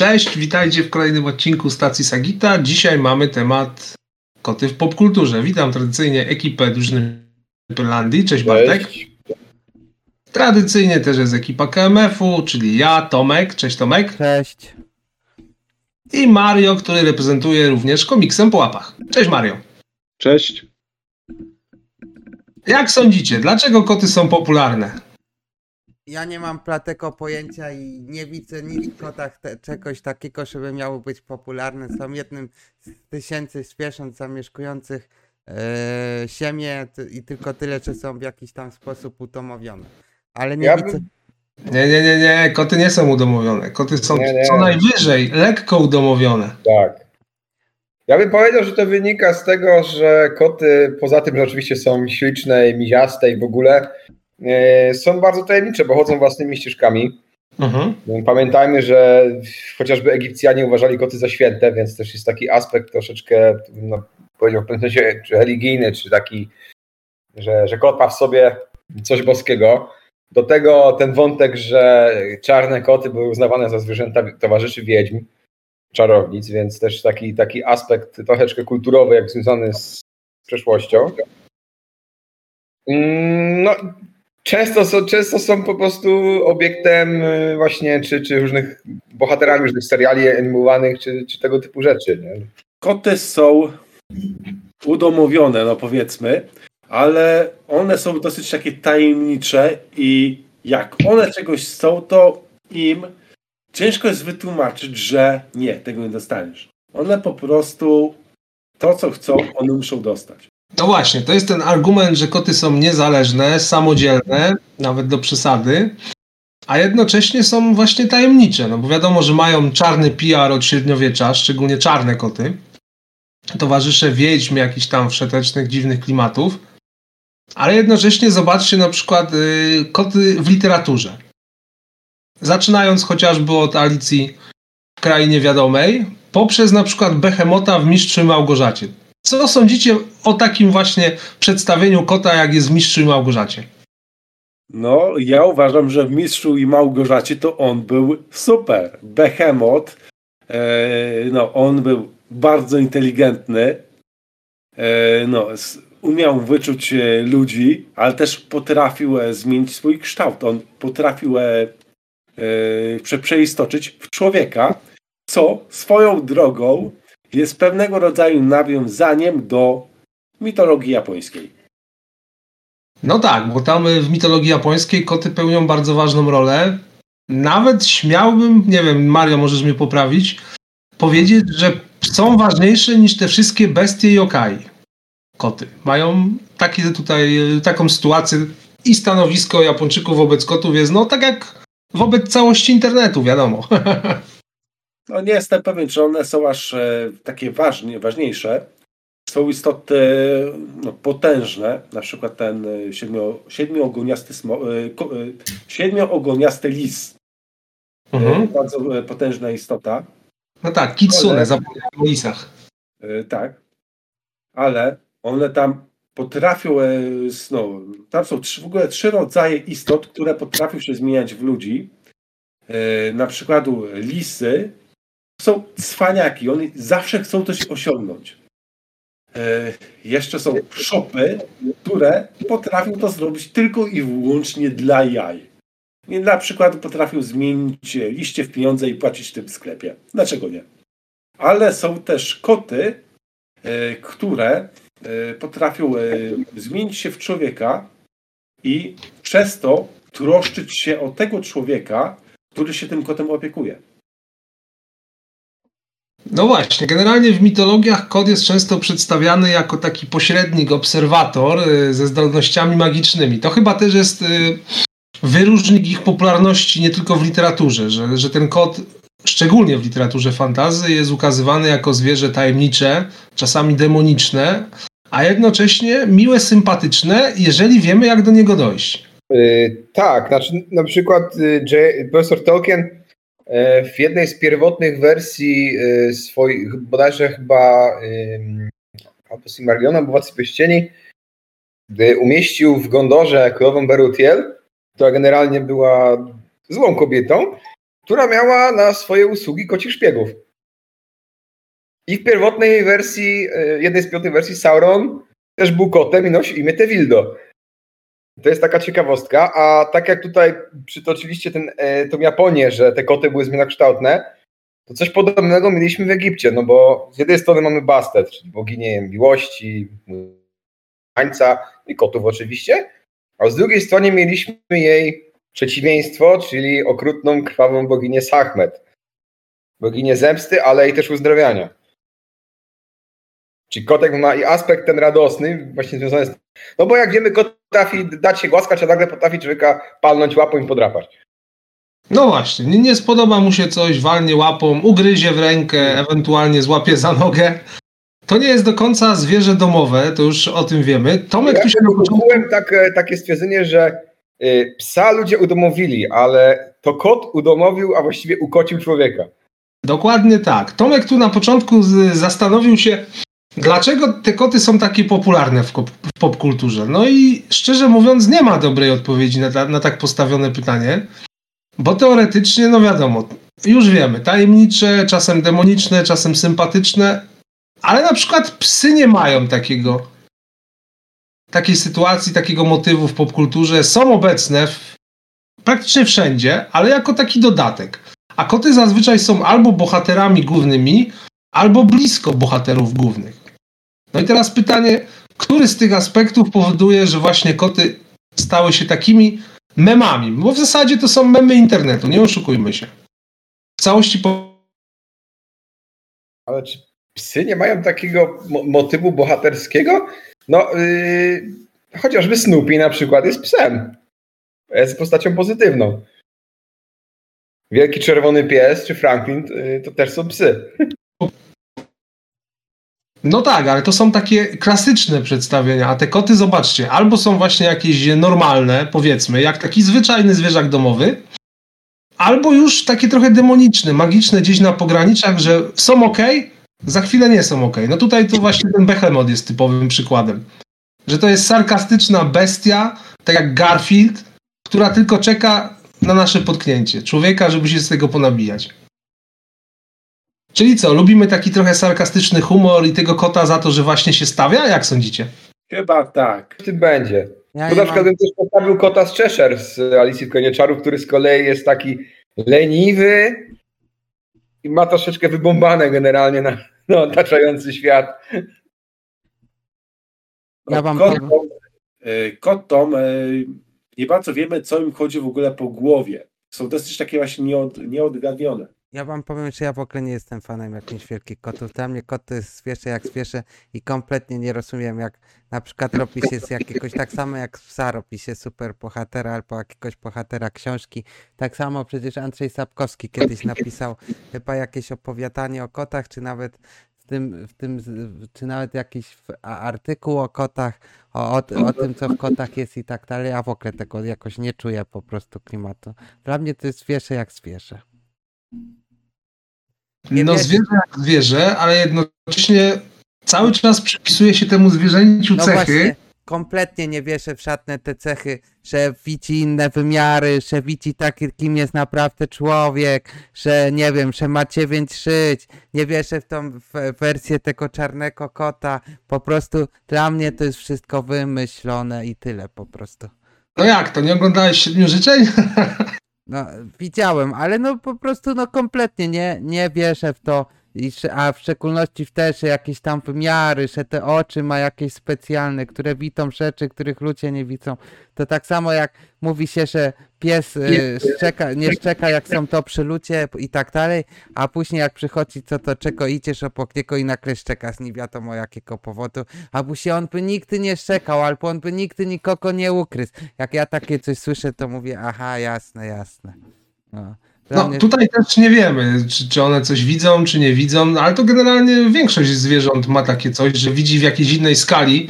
Cześć, witajcie w kolejnym odcinku stacji Sagita. Dzisiaj mamy temat koty w popkulturze. Witam tradycyjnie ekipę drużyny Pelandii. Cześć Bartek. Tradycyjnie też jest ekipa KMF-u, czyli ja, Tomek. Cześć Tomek. Cześć. I Mario, który reprezentuje również komiksem po łapach. Cześć Mario. Cześć. Jak sądzicie, dlaczego koty są popularne? Ja nie mam plateko pojęcia i nie widzę nic w kotach te, czegoś takiego, żeby miało być popularne. Są jednym z tysięcy zwierząt zamieszkujących e, ziemię i tylko tyle, że są w jakiś tam sposób utomowione. Ale nie Ja widzę. bym- Nie, nie, nie, nie, koty nie są udomowione. Koty są Nie, nie. co najwyżej lekko udomowione. Tak. Ja bym powiedział, że to wynika z tego, że koty, poza tym, że oczywiście są śliczne, miziaste i w ogóle, są bardzo tajemnicze, bo chodzą własnymi ścieżkami. Mhm. Pamiętajmy, że chociażby Egipcjanie uważali koty za święte, więc też jest taki aspekt troszeczkę, no, powiedział w pewnym sensie, czy religijny, czy taki, że, że kot ma w sobie coś boskiego. Do tego ten wątek, że czarne koty były uznawane za zwierzęta towarzyszy wiedźm, czarownic, więc też taki, taki aspekt troszeczkę kulturowy, jak związany z przeszłością. Mm, No, często są, często są po prostu obiektem y, właśnie, czy, czy różnych bohaterami różnych seriali animowanych, czy, czy tego typu rzeczy. Nie? Koty są udomowione, no powiedzmy, ale one są dosyć takie tajemnicze i jak one czegoś chcą, to im ciężko jest wytłumaczyć, że nie, tego nie dostaniesz. One po prostu to, co chcą, one muszą dostać. No właśnie, to jest ten argument, że koty są niezależne, samodzielne, nawet do przesady, a jednocześnie są właśnie tajemnicze, no bo wiadomo, że mają czarny PR od średniowiecza, szczególnie czarne koty, towarzysze wiedźm jakichś tam wszetecznych, dziwnych klimatów, ale jednocześnie zobaczcie na przykład y, koty w literaturze. Zaczynając chociażby od Alicji w Krainie Wiadomej, poprzez na przykład Behemota w Mistrzu Małgorzacie. Co sądzicie o takim właśnie przedstawieniu kota, jak jest w Mistrzu i Małgorzacie? No, ja uważam, że w Mistrzu i Małgorzacie to on był super. Behemoth, e, no, on był bardzo inteligentny, e, no, umiał wyczuć e, ludzi, ale też potrafił zmienić swój kształt. On potrafił prze, przeistoczyć w człowieka, co swoją drogą jest pewnego rodzaju nawiązaniem do mitologii japońskiej. No tak, bo tam y, w mitologii japońskiej koty pełnią bardzo ważną rolę. Nawet śmiałbym, nie wiem, Mario, możesz mnie poprawić, powiedzieć, że są ważniejsze niż te wszystkie bestie yokai. Koty. Mają takie tutaj, y, taką sytuację i stanowisko Japończyków wobec kotów jest, no tak jak wobec całości internetu, wiadomo. No nie jestem pewien, czy one są aż e, takie ważnie, ważniejsze. Są istoty no, potężne, na przykład ten e, siedmio, siedmioogoniasty, smo, e, ko, siedmioogoniasty lis. E, Mhm. bardzo e, potężna istota. No tak, kitsune, zapomniałem o lisach. E, tak. Ale one tam potrafią, e, no, tam są trzy, w ogóle trzy rodzaje istot, które potrafią się zmieniać w ludzi. E, Na przykład lisy są cwaniaki, one zawsze chcą coś osiągnąć. E, Jeszcze są szopy, które potrafią to zrobić tylko i wyłącznie dla jaj. I na przykład potrafią zmienić liście w pieniądze i płacić w tym sklepie. Dlaczego nie? Ale są też koty, e, które e, potrafią zmienić się w człowieka i przez to troszczyć się o tego człowieka, który się tym kotem opiekuje. No właśnie, generalnie w mitologiach kot jest często przedstawiany jako taki pośrednik, obserwator y, ze zdolnościami magicznymi. To chyba też jest y, wyróżnik ich popularności nie tylko w literaturze, że, że ten kot, szczególnie w literaturze fantazy, jest ukazywany jako zwierzę tajemnicze, czasami demoniczne, a jednocześnie miłe, sympatyczne, jeżeli wiemy, jak do niego dojść. Y, tak, znaczy na przykład y, J- profesor Tolkien w jednej z pierwotnych wersji y, swoich, bodajże chyba albo Silmarillion, albo Władcy Pierścieni, gdy umieścił w Gondorze królową Berutiel, która generalnie była złą kobietą, która miała na swoje usługi kocich szpiegów. I w pierwotnej wersji, e, jednej z piątej wersji Sauron też był kotem i nosi imię Tewildo. To jest taka ciekawostka, a tak jak tutaj przytoczyliście ten, e, tą Japonię, że te koty były zmianokształtne, to coś podobnego mieliśmy w Egipcie, no bo z jednej strony mamy Bastet, czyli boginię miłości, tańca i kotów oczywiście, a z drugiej strony mieliśmy jej przeciwieństwo, czyli okrutną, krwawą boginię Sachmet. Boginię zemsty, ale i też uzdrawiania. Czyli kotek ma i aspekt ten radosny, właśnie związany z. No bo jak wiemy, kot potrafi dać się głaskać, a nagle potrafi człowieka palnąć łapą i podrapać. No właśnie, nie, nie spodoba mu się coś, walnie łapą, ugryzie w rękę, ewentualnie złapie za nogę. To nie jest do końca zwierzę domowe, to już o tym wiemy. Tomek ja tu się na początku... takie, takie stwierdzenie, że y, psa ludzie udomowili, ale to kot udomowił, a właściwie ukocił człowieka. Dokładnie tak. Tomek tu na początku z, zastanowił się, dlaczego te koty są takie popularne w, popkulturze. No i szczerze mówiąc, nie ma dobrej odpowiedzi na, ta, na tak postawione pytanie. Bo teoretycznie, no wiadomo, już wiemy, tajemnicze, czasem demoniczne, czasem sympatyczne, ale na przykład psy nie mają takiego takiej sytuacji, takiego motywu w popkulturze. Są obecne w, praktycznie wszędzie, ale jako taki dodatek. A koty zazwyczaj są albo bohaterami głównymi, albo blisko bohaterów głównych. No i teraz pytanie, który z tych aspektów powoduje, że właśnie koty stały się takimi memami? Bo w zasadzie to są memy internetu, nie oszukujmy się. W całości po... Ale czy psy nie mają takiego mo motywu bohaterskiego? No, yy, chociażby Snoopy na przykład jest psem. Jest postacią pozytywną. Wielki czerwony pies czy Franklin yy, to też są psy. No tak, ale to są takie klasyczne przedstawienia, a te koty, zobaczcie, albo są właśnie jakieś normalne, powiedzmy, jak taki zwyczajny zwierzak domowy, albo już takie trochę demoniczne, magiczne gdzieś na pograniczach, że są ok, za chwilę nie są ok. No tutaj to właśnie ten Behemoth jest typowym przykładem. Że to jest sarkastyczna bestia, tak jak Garfield, która tylko czeka na nasze potknięcie człowieka, żeby się z tego ponabijać. Czyli co, lubimy taki trochę sarkastyczny humor i tego kota za to, że właśnie się stawia? Jak sądzicie? Chyba tak. W tym będzie. Ja nie na przykład mam- bym też postawił kota z Cheshire z Alicji w Krainie Czarów, który z kolei jest taki leniwy i ma troszeczkę wybombane generalnie na, na otaczający świat. Ja wam Kotom, e, kotom e, nie bardzo wiemy, co im chodzi w ogóle po głowie. Są dosyć takie właśnie nieod, nieodgadnione. Ja wam powiem, że ja w ogóle nie jestem fanem jakimś wielkich kotów. Dla mnie kot to jest jak zwierzę i kompletnie nie rozumiem, jak na przykład robi się z jakiegoś, tak samo jak z psa robi się super bohatera albo jakiegoś bohatera książki. Tak samo przecież Andrzej Sapkowski kiedyś napisał chyba jakieś opowiadanie o kotach, czy nawet w tym, w tym czy nawet jakiś a- artykuł o kotach, o, o, o tym, co w kotach jest i tak dalej. Ja w ogóle tego jakoś nie czuję po prostu klimatu. Dla mnie to jest zwierzę jak zwierzę. Nie no zwierzę jak zwierzę, ale jednocześnie cały czas przypisuje się temu zwierzęciu No cechy. właśnie, kompletnie nie wierzę w żadne te cechy, że widzi inne wymiary, że widzi taki, kim jest naprawdę człowiek, że nie wiem, że ma dziewięć żyć. Nie wierzę w tą w wersję tego czarnego kota. Po prostu dla mnie to jest wszystko wymyślone i tyle po prostu. No jak to, nie oglądałeś Siedmiu Życzeń? No, widziałem, ale no po prostu no kompletnie nie, nie wierzę w to. I, a w szczególności w te, że jakieś tam wymiary, że te oczy ma jakieś specjalne, które widzą rzeczy, których ludzie nie widzą. To tak samo jak mówi się, że pies y, szczeka, nie szczeka jak są to przy ludzie i tak dalej, a później jak przychodzi co to czego idziesz obok niego i nagle szczeka z nie wiadomo jakiego powodu, a później on by nigdy nie szczekał, albo on by nigdy nikogo nie ukrył. Jak ja takie coś słyszę, to mówię, aha, jasne, jasne. No. No tutaj też nie wiemy, czy, czy one coś widzą, czy nie widzą, no, ale to generalnie większość zwierząt ma takie coś, że widzi w jakiejś innej skali,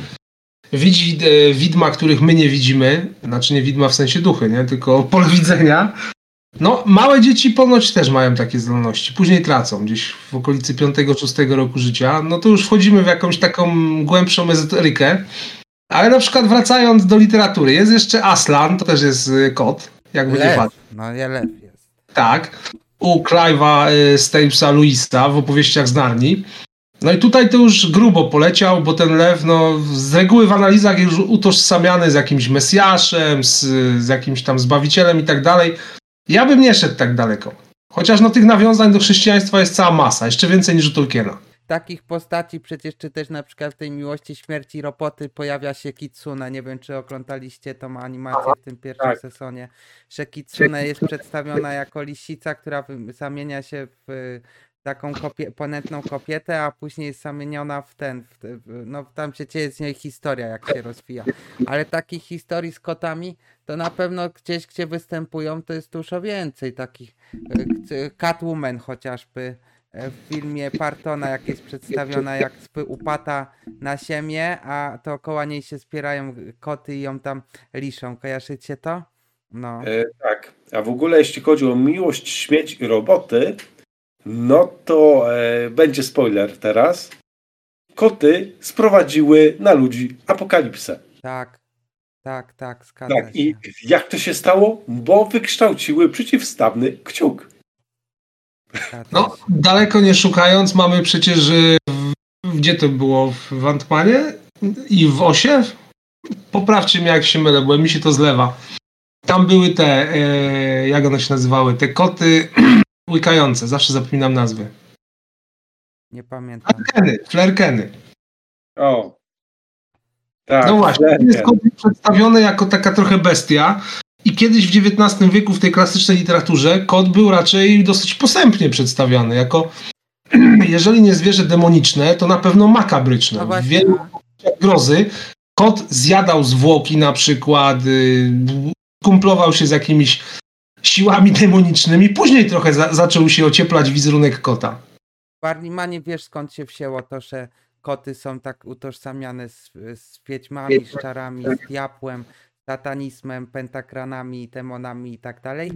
widzi e, widma, których my nie widzimy, znaczy nie widma w sensie duchy, nie, tylko pole widzenia. No, małe dzieci ponoć też mają takie zdolności, później tracą, gdzieś w okolicy 5-6 roku życia, no to już wchodzimy w jakąś taką głębszą ezoterykę, ale na przykład wracając do literatury, jest jeszcze Aslan, to też jest e, kot, jak będzie Lew, patrzeć. no ja jest. Tak. U Clive'a y, Stapesa Louisa w opowieściach z Narni. No i tutaj to już grubo poleciał, bo ten lew, no z reguły w analizach jest już utożsamiany z jakimś Mesjaszem, z, z jakimś tam Zbawicielem i tak dalej. Ja bym nie szedł tak daleko. Chociaż no tych nawiązań do chrześcijaństwa jest cała masa, jeszcze więcej niż u Tolkiena. Takich postaci przecież, czy też na przykład w tej Miłości Śmierci Ropoty pojawia się Kitsune. Nie wiem, czy oglądaliście tą animację w tym pierwszym tak. sezonie, że Kitsune jest przedstawiona jako lisica, która zamienia się w taką kopie, ponętną kobietę, a później jest zamieniona w ten, w, te- no tam się dzieje z niej historia, jak się rozwija. Ale takich historii z kotami, to na pewno gdzieś, gdzie występują, to jest dużo więcej takich. c- Catwoman chociażby e, w filmie Partona, jak jest przedstawiona, jak upata na ziemię, a to koło niej się spierają koty i ją tam liszą. Kojarzycie to? No. E, tak. A w ogóle jeśli chodzi o miłość, śmieć i roboty, no to e, będzie spoiler teraz. Koty sprowadziły na ludzi apokalipsę. Tak. Tak, tak, zgadza Tak, się. i jak to się stało? Bo wykształciły przeciwstawny kciuk. No, daleko nie szukając, mamy przecież. y, w- Gdzie to było? W Wantmanie i w Osie? Poprawcie mnie, jak się mylę, bo mi się to zlewa. Tam były te, e, jak one się nazywały? Te koty łykające, zawsze zapominam nazwy. Nie pamiętam. Flerkeny, flerkeny. O. Tak, No właśnie, Flerken. jest kot przedstawiony jako taka trochę bestia. I kiedyś w XIX wieku w tej klasycznej literaturze kot był raczej dosyć posępnie przedstawiany, jako jeżeli nie zwierzę demoniczne, to na pewno makabryczne. No w wielu grozy kot zjadał zwłoki na przykład, y, kumplował się z jakimiś siłami demonicznymi, później trochę za, zaczął się ocieplać wizerunek kota. W Arlimanie wiesz skąd się wzięło to, że koty są tak utożsamiane z, z wiedźmami, z czarami, z diabłem, satanizmem, pentakranami, demonami i tak dalej?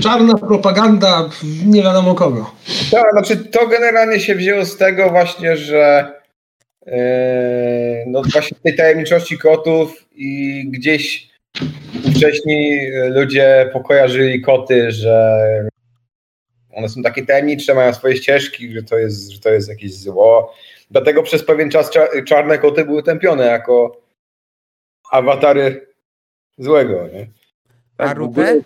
Czarna propaganda nie wiadomo kogo. Tak, znaczy to generalnie się wzięło z tego właśnie, że yy, no właśnie tej tajemniczości kotów i gdzieś wcześniej ludzie pokojarzyli koty, że one są takie tajemnicze, mają swoje ścieżki, że to jest, że to jest jakieś zło. Dlatego przez pewien czas cza- czarne koty były tępione jako awatary złego. Nie? A Tak, Rubę? ogóle,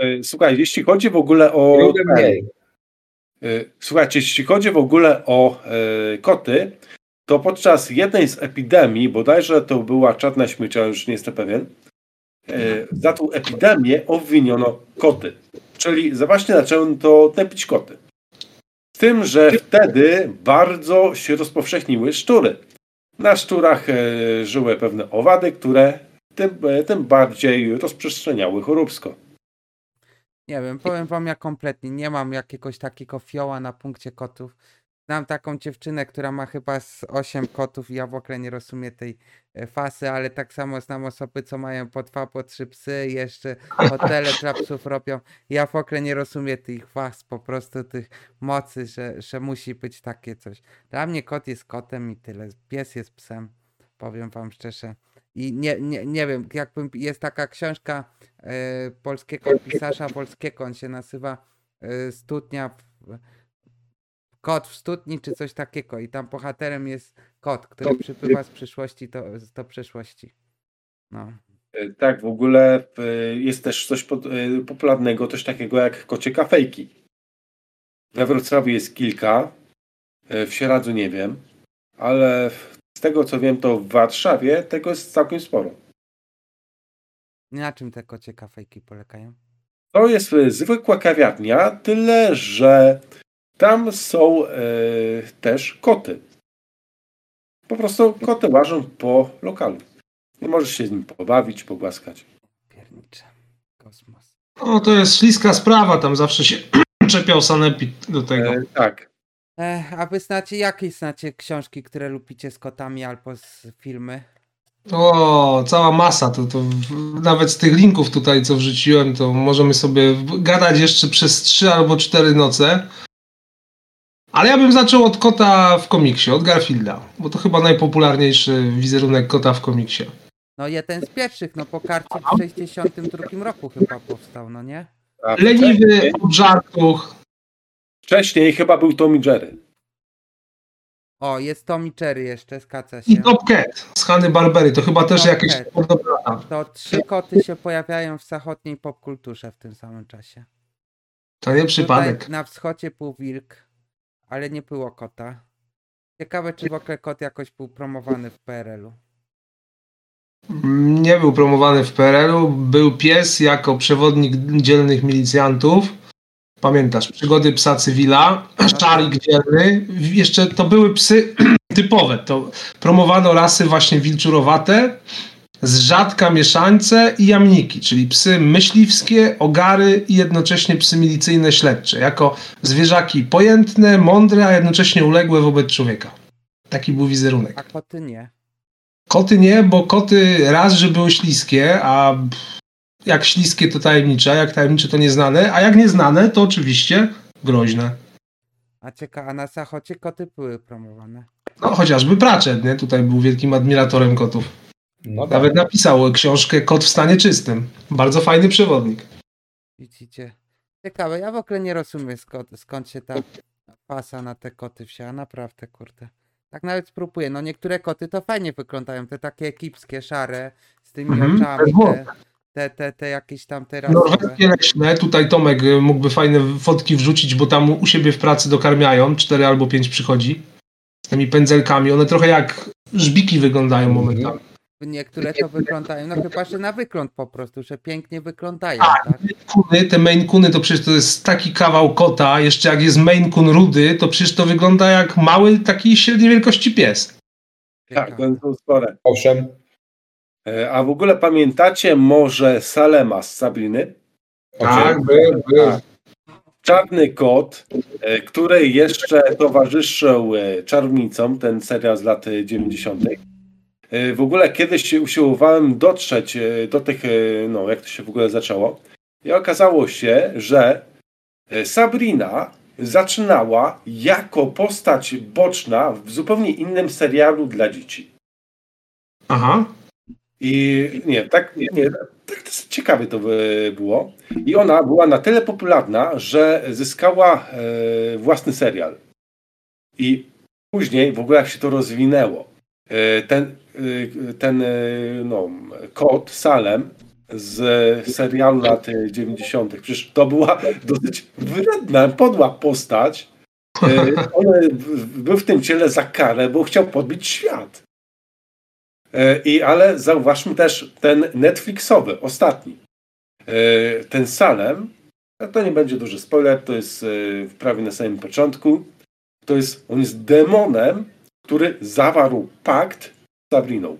e, słuchaj, jeśli chodzi w ogóle o. Mniej. E, Słuchajcie, jeśli chodzi w ogóle o e, koty, to podczas jednej z epidemii, bodajże to była czarna śmierć, ale już nie jestem pewien, e, za tą epidemię obwiniono koty. Czyli za właśnie zaczęto tępić koty. Z tym, że wtedy bardzo się rozpowszechniły szczury. Na szczurach e, żyły pewne owady, które tym, e, tym bardziej rozprzestrzeniały choróbsko. Nie wiem, powiem wam ja kompletnie nie mam jakiegoś takiego fioła na punkcie kotów. Znam taką dziewczynę, która ma chyba z 8 kotów i ja w ogóle nie rozumiem tej e, fasy, ale tak samo znam osoby, co mają po dwa, po trzy psy i jeszcze hotele dla psów robią. Ja w ogóle nie rozumiem tych faz, po prostu tych mocy, że, że musi być takie coś. Dla mnie kot jest kotem i tyle. Pies jest psem, powiem wam szczerze. I nie, nie, nie wiem, jakbym, jest taka książka e, polskiego pisarza polskiego, on się nazywa e, Studnia, w, kot w studni czy coś takiego i tam bohaterem jest kot, który przypływa z przyszłości do, do przeszłości. No. E, Tak, w ogóle e, jest też coś e, popularnego, coś takiego jak kocie kafejki. We Wrocławiu jest kilka, w Sieradzu nie wiem, ale z tego co wiem, to w Warszawie tego jest całkiem sporo. Na czym te kocie kafejki polegają? To jest zwykła kawiarnia, tyle że tam są e, też koty. Po prostu koty łażą po lokalu. I możesz się z nim pobawić, pogłaskać. Piernicze. Kosmos. No to jest śliska sprawa, tam zawsze się czepiał Sanepid do tego. E, tak. E, a wy znacie, jakie znacie książki, które lubicie z kotami albo z filmy? O, cała masa, to, to nawet z tych linków tutaj, co wrzuciłem, to możemy sobie gadać jeszcze przez trzy albo cztery noce. Ale ja bym zaczął od kota w komiksie, od Garfielda, bo to chyba najpopularniejszy wizerunek kota w komiksie. No jeden z pierwszych, no po karcie w 62 roku chyba powstał, no nie? A Leniwy, żartów. Wcześniej chyba był Tom i Jerry. O, jest Tommy Cherry jeszcze, I się. Top Cat z Hanny Barbery. To chyba też Top jakieś Cat. To trzy koty się pojawiają w zachodniej popkulturze w tym samym czasie. To nie przypadek. Tutaj na wschodzie był wilk, ale nie było kota. Ciekawe, czy w ogóle kot jakoś był promowany w PRL-u. Nie był promowany w PRL-u. Był pies jako przewodnik dzielnych milicjantów. Pamiętasz, przygody psa cywila, szarik dzielny. Jeszcze to były psy typowe. To promowano rasy właśnie wilczurowate, z rzadka mieszańce i jamniki, czyli psy myśliwskie, ogary i jednocześnie psy milicyjne śledcze. Jako zwierzaki pojętne, mądre, a jednocześnie uległe wobec człowieka. Taki był wizerunek. A koty nie. Koty nie, bo koty raz, że były śliskie, a jak śliskie to tajemnicze, a jak tajemnicze to nieznane, a jak nieznane to oczywiście groźne. A cieka, a na zachodzie koty były promowane. No chociażby Pratchett, nie? Tutaj był wielkim admiratorem kotów. No tak. Nawet napisał książkę Kot w stanie czystym. Bardzo fajny przewodnik. Widzicie? Ciekawe, ja w ogóle nie rozumiem skąd, skąd się ta pasa na te koty wzięła, naprawdę, kurde. Tak nawet spróbuję, no niektóre koty to fajnie wyglądają, te takie ekipskie, szare, z tymi Mhm, oczami, te, te, te, te jakieś tam te rasowe. Norweskie leśne, tutaj Tomek y, mógłby fajne fotki wrzucić, bo tam u siebie w pracy dokarmiają, cztery albo pięć przychodzi. Z tymi pędzelkami, one trochę jak żbiki wyglądają Mhm. momentami. Niektóre to wyglądają, no chyba, że na wygląd po prostu, że pięknie wyglądają, Tak. tak? Kuny, te Maine Coony to przecież to jest taki kawał kota, jeszcze jak jest Maine Coon rudy, to przecież to wygląda jak mały, taki średniej wielkości pies. Tak, Ciekawe. one są spore. Owszem, E, A w ogóle pamiętacie może Salema z Sabriny? Tak, był, był. Tak. Czarny kot, e, który jeszcze towarzyszył e, Czarownicom, ten serial z lat e, 90. E, W ogóle kiedyś usiłowałem dotrzeć e, do tych, e, no jak to się w ogóle zaczęło. I okazało się, że Sabrina zaczynała jako postać boczna w zupełnie innym serialu dla dzieci. Aha. I nie, tak, nie, nie, tak to ciekawe to by było. I ona była na tyle popularna, że zyskała e, własny serial. I później w ogóle jak się to rozwinęło, ten, e, ten e, no, kot Salem z serialu lat 90. Przecież to była dosyć wredna, podła postać. E, on był w tym ciele za karę, bo chciał podbić świat. E, I, ale zauważmy też ten Netflixowy, ostatni. E, Ten Salem, to nie będzie duży spoiler, to jest e, prawie na samym początku. To jest, on jest demonem, który zawarł pakt z Sabriną.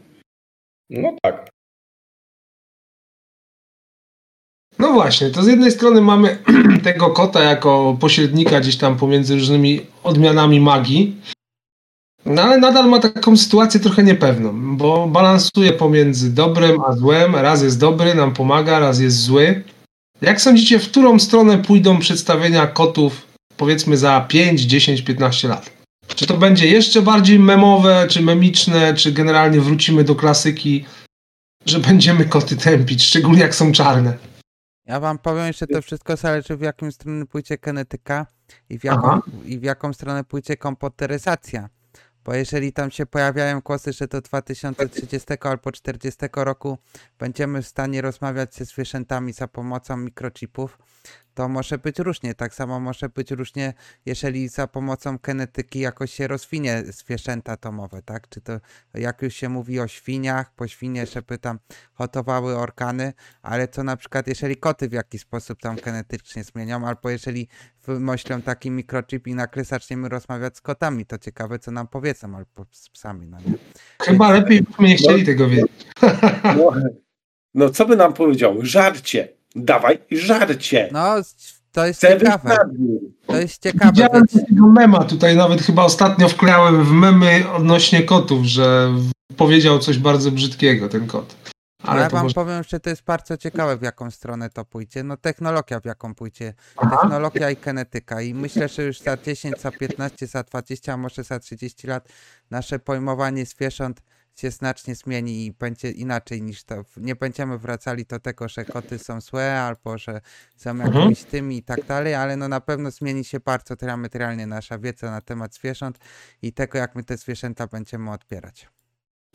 no tak. No właśnie, to z jednej strony mamy tego kota jako pośrednika gdzieś tam pomiędzy różnymi odmianami magii, no ale nadal ma taką sytuację trochę niepewną, bo balansuje pomiędzy dobrem a złem, raz jest dobry, nam pomaga, raz jest zły. Jak sądzicie, w którą stronę pójdą przedstawienia kotów powiedzmy za 5, 10, 15 lat? Czy to będzie jeszcze bardziej memowe, czy memiczne, czy generalnie wrócimy do klasyki, że będziemy koty tępić, szczególnie jak są czarne? Ja wam powiem, że to wszystko zależy w jaką stronę pójdzie genetyka i w jaką, Aha. i w jaką stronę pójdzie komputeryzacja. Bo jeżeli tam się pojawiają głosy, że do 2030 albo 40 roku będziemy w stanie rozmawiać ze zwierzętami za pomocą mikrochipów, to może być różnie. Tak samo może być różnie, jeżeli za pomocą genetyki jakoś się rozwinie zwierzęta atomowe, tak? Czy to jak już się mówi o świniach, po świnie, żeby tam hotowały organy, ale co na przykład jeżeli koty w jakiś sposób tam genetycznie zmienią, albo jeżeli wymyślą taki mikrochip i nagle zaczniemy rozmawiać z kotami, to ciekawe co nam powiedzą, albo z psami, no nie? Chyba lepiej byśmy nie chcieli tego wiedzieć. No, no co by nam powiedział? Żarcie! Dawaj, żarcie! No, to jest ciekawe, to jest ciekawe, Widziałem takiego mema tutaj, nawet chyba ostatnio wklejałem w memy odnośnie kotów, że powiedział coś bardzo brzydkiego ten kot. Ale ja wam może... powiem, że to jest bardzo ciekawe, w jaką stronę to pójdzie. No technologia w jaką pójdzie. Aha. Technologia i genetyka. I myślę, że już za 10, za 15, za 20, a może za 30 lat nasze pojmowanie zwierząt się znacznie zmieni i będzie inaczej niż to. Nie będziemy wracali do tego, że koty są złe albo że są Mhm. jakimiś tymi i tak dalej, ale no na pewno zmieni się bardzo diametralnie nasza wiedza na temat zwierząt i tego, jak my te zwierzęta będziemy odbierać.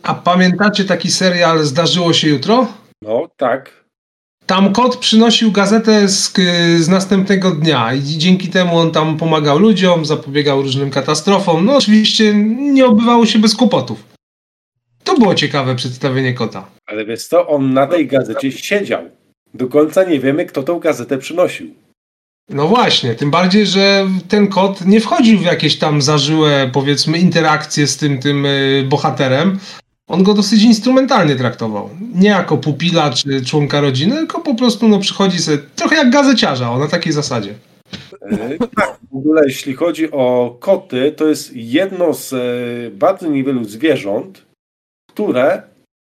A pamiętacie taki serial Zdarzyło się jutro? No, tak. Tam kot przynosił gazetę z, z następnego dnia i dzięki temu on tam pomagał ludziom, zapobiegał różnym katastrofom. No oczywiście nie obywało się bez kłopotów. To było ciekawe przedstawienie kota. Ale wiesz co, on na tej gazecie siedział. Do końca nie wiemy, kto tą gazetę przynosił. No właśnie, tym bardziej, że ten kot nie wchodził w jakieś tam zażyłe, powiedzmy, interakcje z tym, tym y, bohaterem. On go dosyć instrumentalnie traktował. Nie jako pupila czy członka rodziny, tylko po prostu no, przychodzi sobie trochę jak gazeciarza, o, na takiej zasadzie. E, Tak, w ogóle jeśli chodzi o koty, to jest jedno z e, bardzo niewielu zwierząt, które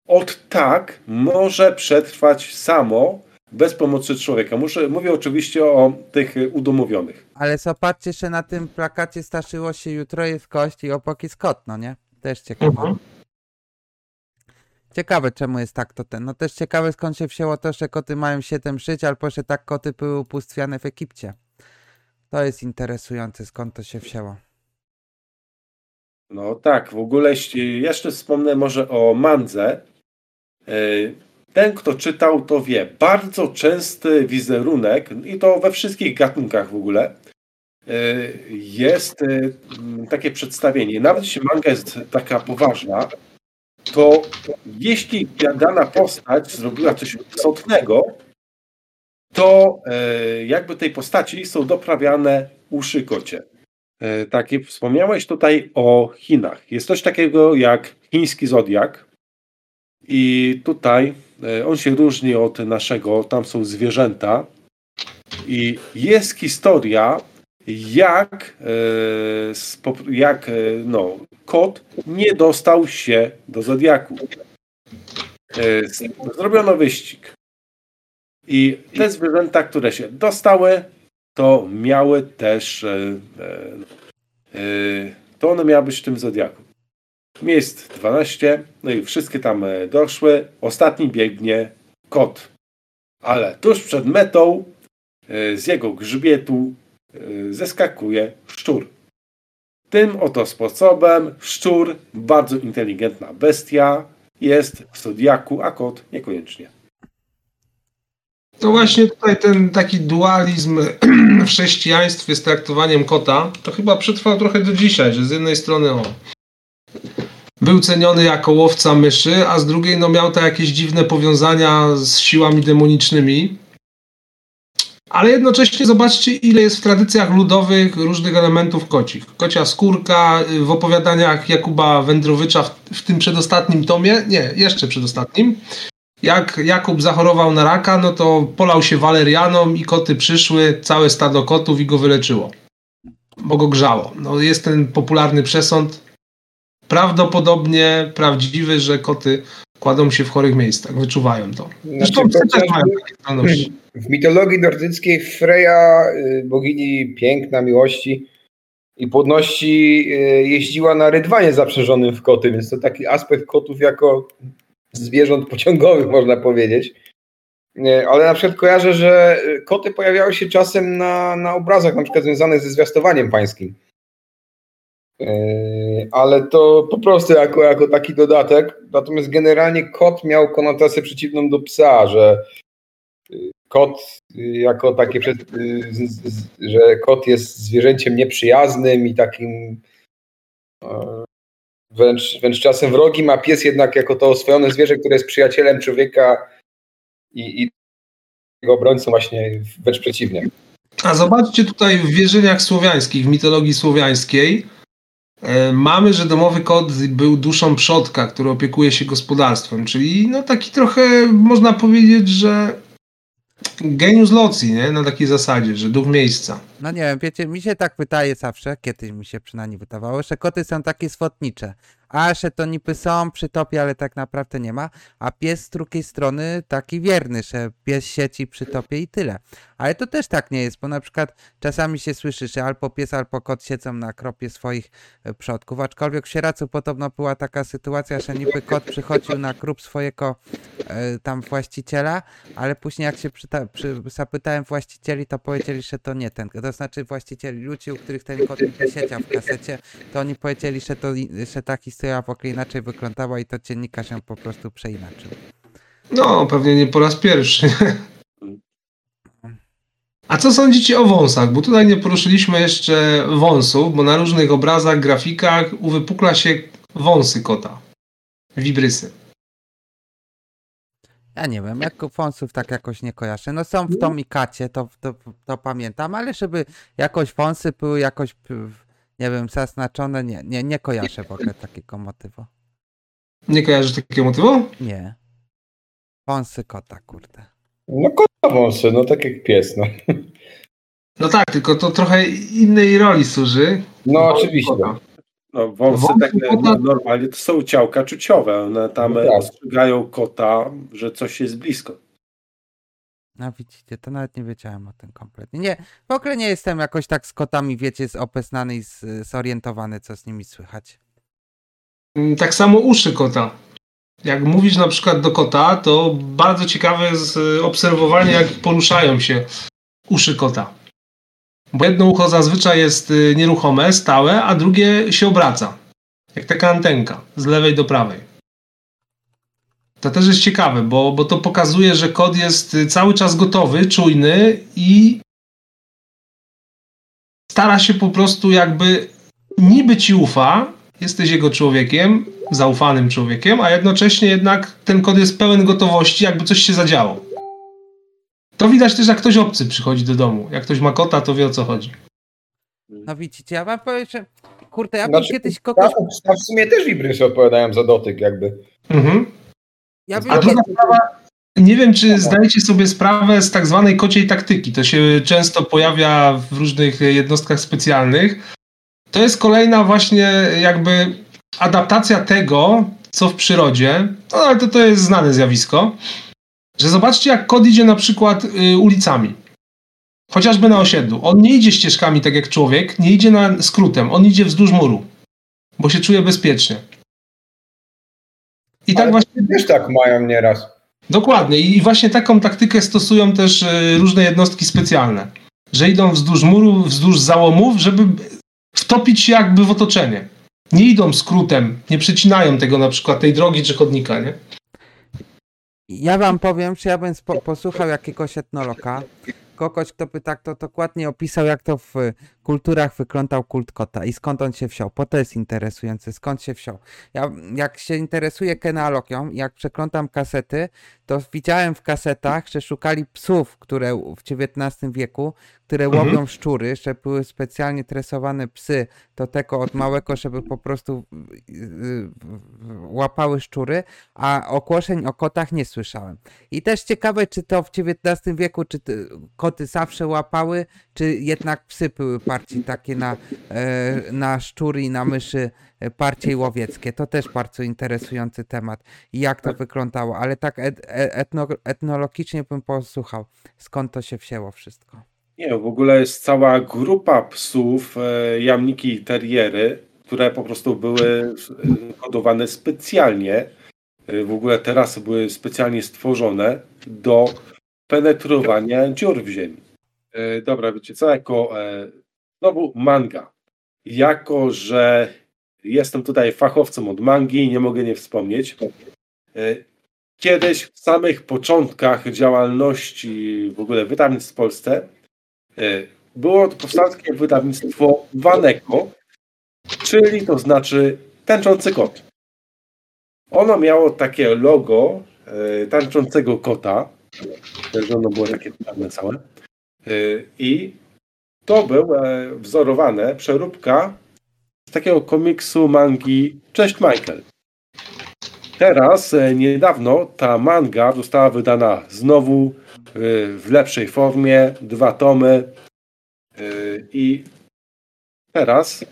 od tak może przetrwać samo bez pomocy człowieka. Muszę, mówię oczywiście o tych udomowionych. Ale zobaczcie, że na tym plakacie starzyło się jutro jest kość i obok jest kot, no nie? Też ciekawe. Mhm. Ciekawe, czemu jest tak to ten. No też ciekawe, skąd się wzięło to, że koty mają 7 żyć, albo że tak koty były upustwiane w Egipcie. To jest interesujące, skąd to się wzięło. No tak, w ogóle jeszcze wspomnę może o mandze. E, Ten, kto czytał, to wie. Bardzo częsty wizerunek, i to we wszystkich gatunkach w ogóle, e, jest e, takie przedstawienie. Nawet jeśli manga jest taka poważna, to jeśli dana postać zrobiła coś istotnego, to jakby tej postaci są doprawiane uszy kocie. E, Takie wspomniałeś tutaj o Chinach. Jest coś takiego jak chiński zodiak. I tutaj e, on się różni od naszego. Tam są zwierzęta. I jest historia, jak, e, jak no, kot nie dostał się do zodiaku. Zrobiono wyścig. I te zwierzęta, które się dostały, to miały też. E, e, e, to one miały być w tym zodiaku. Miejsc 12, no i wszystkie tam doszły. Ostatni biegnie kot. Ale tuż przed metą z jego grzbietu zeskakuje szczur. Tym oto sposobem szczur, bardzo inteligentna bestia, jest w zodiaku, a kot niekoniecznie. To właśnie tutaj ten taki dualizm w chrześcijaństwie z traktowaniem kota, to chyba przetrwał trochę do dzisiaj, że z jednej strony o, był ceniony jako łowca myszy, a z drugiej no miał te jakieś dziwne powiązania z siłami demonicznymi. Ale jednocześnie zobaczcie, ile jest w tradycjach ludowych różnych elementów kocich. Kocia skórka, y, w opowiadaniach Jakuba Wędrowicza w, w tym przedostatnim tomie, nie, jeszcze przedostatnim, jak Jakub zachorował na raka, no to polał się walerianą i koty przyszły, całe stado kotów i go wyleczyło. Bo go grzało. No jest ten popularny przesąd, prawdopodobnie prawdziwy, że koty kładą się w chorych miejscach, wyczuwają to. Zresztą Znaczy, też chociażby- mają takie zdolności. W mitologii nordyckiej Freja, y, bogini piękna, miłości i płodności, y, jeździła na rydwanie zaprzężonym w koty, więc to taki aspekt kotów jako zwierząt pociągowych, można powiedzieć. Ale na przykład kojarzę, że koty pojawiały się czasem na, na obrazach, na przykład związanych ze zwiastowaniem pańskim. Yy, Ale to po prostu jako, jako taki dodatek. Natomiast generalnie kot miał konotację przeciwną do psa, że y, kot y, jako takie, y, że kot jest zwierzęciem nieprzyjaznym i takim e, wręcz, wręcz czasem wrogim, a pies jednak jako to oswojone zwierzę, które jest przyjacielem człowieka i, i jego obrońcą właśnie wręcz przeciwnie. A zobaczcie tutaj w wierzeniach słowiańskich, w mitologii słowiańskiej, e, mamy, że domowy kot był duszą przodka, który opiekuje się gospodarstwem, czyli no taki trochę można powiedzieć, że genius loci, nie? Na takiej zasadzie, że duch miejsca. No nie wiem, wiecie, mi się tak wydaje zawsze, kiedyś mi się przynajmniej wydawało, że koty są takie swotnicze. a, że to niby są przy topie, ale tak naprawdę nie ma, a pies z drugiej strony taki wierny, że pies sieci przy topie i tyle. Ale to też tak nie jest, bo na przykład czasami się słyszy, że albo pies, albo kot siedzą na kropie swoich e, przodków, aczkolwiek w Sieracu podobno była taka sytuacja, że niby kot przychodził na krób swojego e, tam właściciela, ale później jak się przyta- przy, zapytałem właścicieli, to powiedzieli, że to nie ten, to znaczy właścicieli ludzi, u których ten kot siedział w kasecie, to oni powiedzieli, że, to, że ta historia w ogóle inaczej wyglądała i to dziennikarz ją po prostu przeinaczył. No, pewnie nie po raz pierwszy. A co sądzicie o wąsach? Bo tutaj nie poruszyliśmy jeszcze wąsów, bo na różnych obrazach, grafikach uwypukla się wąsy kota. Wibrysy. Ja nie wiem, jak wąsów tak jakoś nie kojarzę. No są w Tomikacie, to, to, to pamiętam, ale żeby jakoś wąsy były jakoś, nie wiem, zaznaczone, nie, nie, nie kojarzę w ogóle takiego motywu. Nie kojarzysz takiego motywu? Nie. Wąsy kota, kurde. No kota wąsy, no tak jak pies, no. No tak, tylko to trochę innej roli służy. No oczywiście. kota. No, wąsy Wąsy tak kota- no, normalnie to są ciałka czuciowe. One tam No tak. ostrzegają kota, że coś jest blisko. No widzicie, to nawet nie wiedziałem o tym kompletnie. Nie, w ogóle nie jestem jakoś tak z kotami, wiecie, zobeznany i z- zorientowany, co z nimi słychać. Mm, Tak samo uszy kota. Jak mówisz na przykład do kota, to bardzo ciekawe jest obserwowanie, jak poruszają się uszy kota. Bo jedno ucho zazwyczaj jest y, nieruchome, stałe, a drugie się obraca. Jak taka antenka, z lewej do prawej. To też jest ciekawe, bo, bo to pokazuje, że kot jest y, cały czas gotowy, czujny i stara się po prostu jakby niby ci ufa, jesteś jego człowiekiem, zaufanym człowiekiem, a jednocześnie jednak ten kod jest pełen gotowości, jakby coś się zadziało. To widać też, jak ktoś obcy przychodzi do domu. Jak ktoś ma kota, to wie o co chodzi. No widzicie, ja wam powiem, że kurde, ja bym Znaczy, kiedyś kogoś... A, a w sumie też wibrysy odpowiadają za dotyk jakby. Mhm. Ja bym A druga sprawa, nie wiem, czy zdajecie sobie sprawę z tak zwanej kociej taktyki. To się często pojawia w różnych jednostkach specjalnych. To jest kolejna właśnie jakby adaptacja tego, co w przyrodzie. No ale to, to jest znane zjawisko. Że zobaczcie, jak kot idzie na przykład y, ulicami. Chociażby na osiedlu. On nie idzie ścieżkami tak jak człowiek, nie idzie na skrótem. On idzie wzdłuż muru. Bo się czuje bezpiecznie. I tak Ale właśnie Też tak mają nieraz. Dokładnie. I właśnie taką taktykę stosują też e, różne jednostki specjalne. Że idą wzdłuż muru, wzdłuż załomów, żeby wtopić się jakby w otoczenie. Nie idą skrótem, nie przecinają tego na przykład tej drogi czy chodnika, nie? Ja wam powiem, że ja bym posłuchał jakiegoś etnologa, kogoś, kto by tak to dokładnie opisał, jak to w kulturach wyglądał kult kota i skąd on się wziął, bo to jest interesujące, skąd się wziął. Ja, jak się interesuję genealogią, jak przeglądam kasety, to widziałem w kasetach, że szukali psów, które w XIX wieku, które Mhm. łowią szczury, że były specjalnie tresowane psy do tego od małego, żeby po prostu yy, yy, łapały szczury, a ogłoszeń o kotach nie słyszałem. I też ciekawe, czy to w XIX wieku, czy koty zawsze łapały, czy jednak psy były bardziej takie na, e, na szczury i na myszy e, bardziej łowieckie. To też bardzo interesujący temat. I jak to wyglądało, ale tak e- etno, etnologicznie bym posłuchał, skąd to się wzięło wszystko. Nie, w ogóle jest cała grupa psów, jamniki i teriery, które po prostu były hodowane specjalnie. W ogóle teraz były specjalnie stworzone do penetrowania dziur w ziemi. Dobra, wiecie co, jako znowu manga. Jako, że jestem tutaj fachowcem od mangi, nie mogę nie wspomnieć. E, Kiedyś w samych początkach działalności w ogóle wydawnictw w Polsce E, Było to powstańskie wydawnictwo Waneko, czyli to znaczy tęczący kot. Ono miało takie logo e, tańczącego kota, że ono było takie czarne całe. I to był e, wzorowane przeróbka z takiego komiksu mangi Cześć Michael. Teraz, e, niedawno, ta manga została wydana znowu e, w lepszej formie, dwa tomy. e, I teraz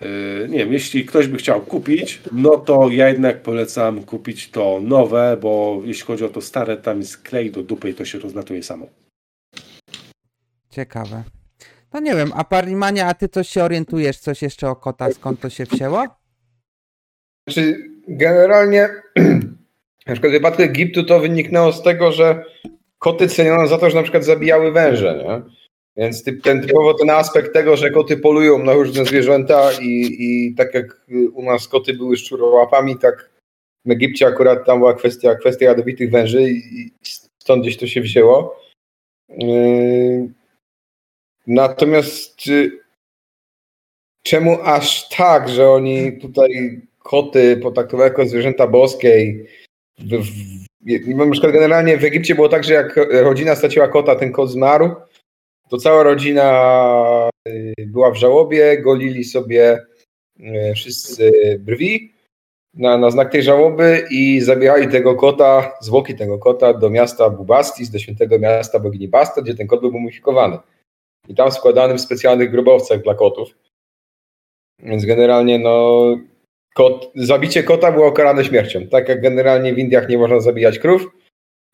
Yy, nie wiem, jeśli ktoś by chciał kupić, no to ja jednak polecam kupić to nowe, bo jeśli chodzi o to stare, tam jest klej do dupy i to się rozlatuje samo. Ciekawe. No nie wiem, a Parimania, a ty coś się orientujesz, coś jeszcze o kotach, skąd to się wzięło? Znaczy, generalnie, na przykład w wypadku Egiptu to wyniknęło z tego, że koty ceniono za to, że na przykład zabijały węże, nie? Więc ten typowo ten aspekt tego, że koty polują na różne zwierzęta i, i tak jak u nas koty były szczurołapami, tak w Egipcie akurat tam była kwestia, kwestia jadowitych węży i stąd gdzieś to się wzięło. Yy, natomiast czemu aż tak, że oni tutaj koty potraktowali jako zwierzęta boskie na przykład generalnie w Egipcie było tak, że jak rodzina straciła kota, ten kot zmarł, to cała rodzina y, była w żałobie, golili sobie y, wszyscy brwi na, na znak tej żałoby i zabierali tego kota, zwłoki tego kota do miasta Bubastis, do świętego miasta bogini Basta, gdzie ten kot był mumifikowany. I tam składany w specjalnych grobowcach dla kotów. Więc generalnie no, kot, zabicie kota było karane śmiercią. Tak jak generalnie w Indiach nie można zabijać krów,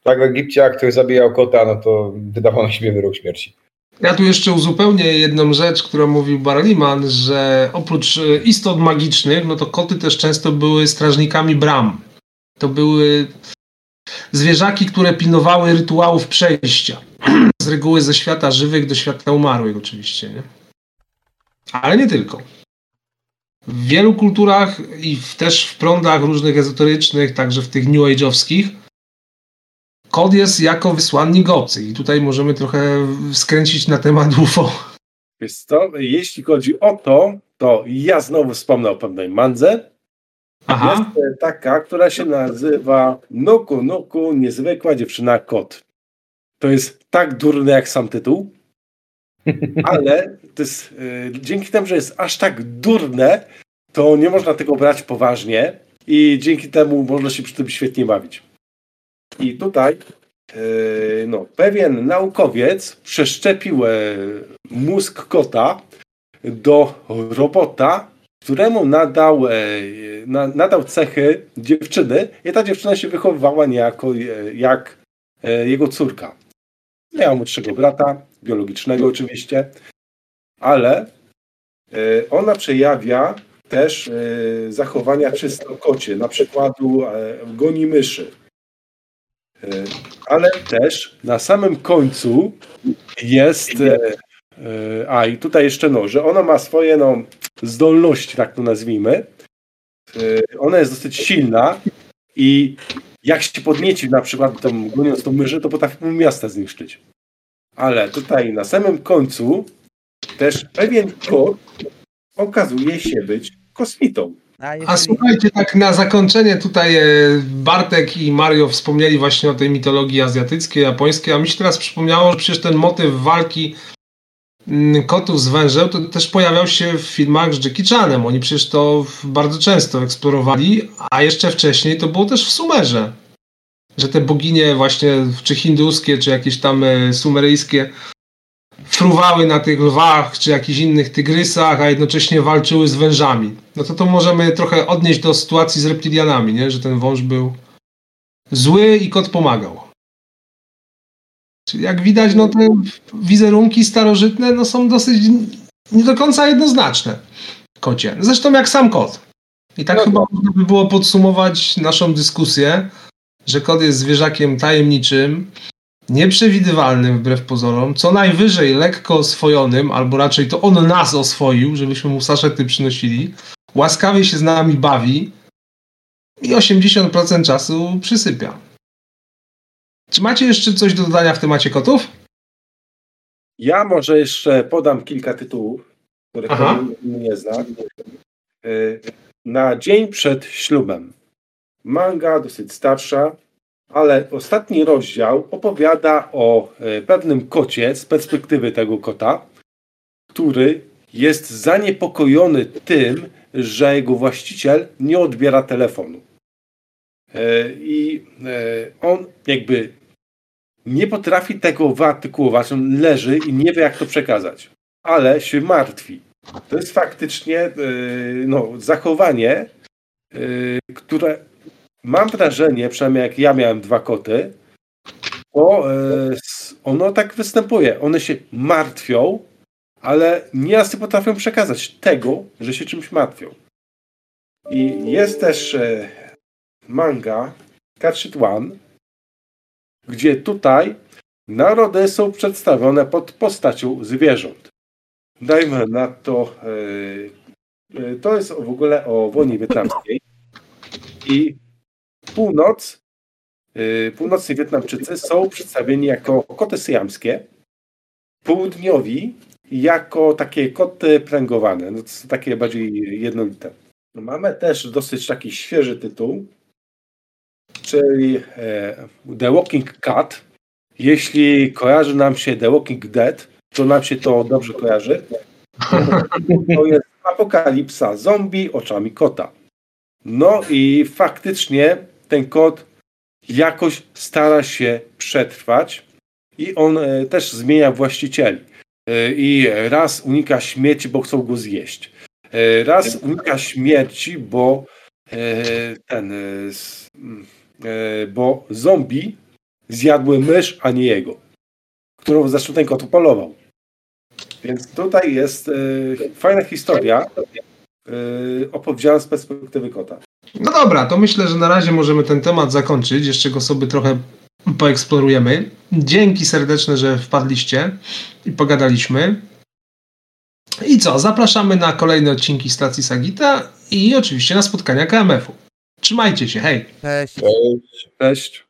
tak w Egipcie jak ktoś zabijał kota, no to wydawano siebie wyrok śmierci. Ja tu jeszcze uzupełnię jedną rzecz, którą mówił Barliman, że oprócz e, istot magicznych, no to koty też często były strażnikami bram. To były zwierzaki, które pilnowały rytuałów przejścia. Z reguły ze świata żywych do świata umarłych oczywiście, nie? Ale nie tylko. W wielu kulturach i w, też w prądach różnych ezoterycznych, także w tych new age'owskich, Kod jest jako wysłannik obcy i tutaj możemy trochę skręcić na temat UFO. Jeśli chodzi o to, to ja znowu wspomnę o pewnej mandze. Aha. Jest taka, która się nazywa Nuku Nuku, niezwykła dziewczyna kot. To jest tak durne jak sam tytuł, ale to jest, yy, dzięki temu, że jest aż tak durne, to nie można tego brać poważnie i dzięki temu można się przy tym świetnie bawić. I tutaj e, no, pewien naukowiec przeszczepił e, mózg kota do robota, któremu nadał, e, nadał cechy dziewczyny i ta dziewczyna się wychowywała niejako jak jego córka. Miała młodszego brata, biologicznego oczywiście, ale ona przejawia też zachowania czysto kocie, na przykładu goni myszy. E, ale też na samym końcu jest. E, e, a i tutaj jeszcze no, że ona ma swoje no, zdolności, tak to nazwijmy. Ona jest dosyć silna i jak się podnieci na przykład tą, goniąc tą myszę, to potrafi pół miasta zniszczyć. Ale tutaj na samym końcu też pewien kot okazuje się być kosmitą. A, jeżeli... A, słuchajcie, tak na zakończenie tutaj e, Bartek i Mario wspomnieli właśnie o tej mitologii azjatyckiej, japońskiej, a mi się teraz przypomniało, że przecież ten motyw walki kotów z wężem to też pojawiał się w filmach z Jackie Chanem. Oni przecież to bardzo często eksplorowali, a jeszcze wcześniej to było też w Sumerze. Że te boginie właśnie, czy hinduskie, czy jakieś tam e, sumeryjskie fruwały na tych lwach czy jakichś innych tygrysach, a jednocześnie walczyły z wężami. No to to możemy trochę odnieść do sytuacji z reptilianami, nie? że ten wąż był zły i kot pomagał. Czyli jak widać, no te wizerunki starożytne no, są dosyć nie do końca jednoznaczne kocie. Zresztą jak sam kot. I tak no chyba można by było podsumować naszą dyskusję, że kot jest zwierzakiem tajemniczym, nieprzewidywalnym wbrew pozorom, co najwyżej lekko oswojonym, albo raczej to on nas oswoił, żebyśmy mu saszety przynosili, łaskawie się z nami bawi i 80% czasu przysypia. Czy macie jeszcze coś do dodania w temacie kotów? Ja może jeszcze podam kilka tytułów, których nie znam. Y, na dzień przed ślubem. Manga dosyć starsza, ale ostatni rozdział opowiada o e, pewnym kocie z perspektywy tego kota, który jest zaniepokojony tym, że jego właściciel nie odbiera telefonu. E, I e, on jakby nie potrafi tego wyartykułować, on leży i nie wie, jak to przekazać, ale się martwi. to jest faktycznie yy, no, zachowanie, które mam wrażenie, przynajmniej jak ja miałem dwa koty, to ono tak występuje. One się martwią, ale nieraz potrafią przekazać tego, że się czymś martwią. I jest też e, manga Catch It One, gdzie tutaj narody są przedstawione pod postacią zwierząt. Dajmy na to, e, e, to jest w ogóle o wojnie wietnamskiej i północ, e, północni Wietnamczycy są przedstawieni jako koty syjamskie, południowi jako takie koty pręgowane, no to są takie bardziej jednolite. Mamy też dosyć taki świeży tytuł, czyli e, The Walking Cat. Jeśli kojarzy nam się The Walking Dead, to nam się to dobrze kojarzy. To jest apokalipsa zombie oczami kota. No i faktycznie ten kot jakoś stara się przetrwać i on e, też zmienia właścicieli. E, I raz unika śmierci, bo chcą go zjeść. Raz unika śmierci, bo ten, mm, bo zombie zjadły mysz, a nie jego, którą zresztą ten kot upolował. Więc tutaj jest e, fajna historia e, opowiedziana z perspektywy kota. No dobra, to myślę, że na razie możemy ten temat zakończyć. Jeszcze go sobie trochę poeksplorujemy. Dzięki serdeczne, że wpadliście i pogadaliśmy. I co? Zapraszamy na kolejne odcinki stacji Sagita i oczywiście na spotkania KMF-u. Trzymajcie się, hej! Cześć. Cześć. Cześć.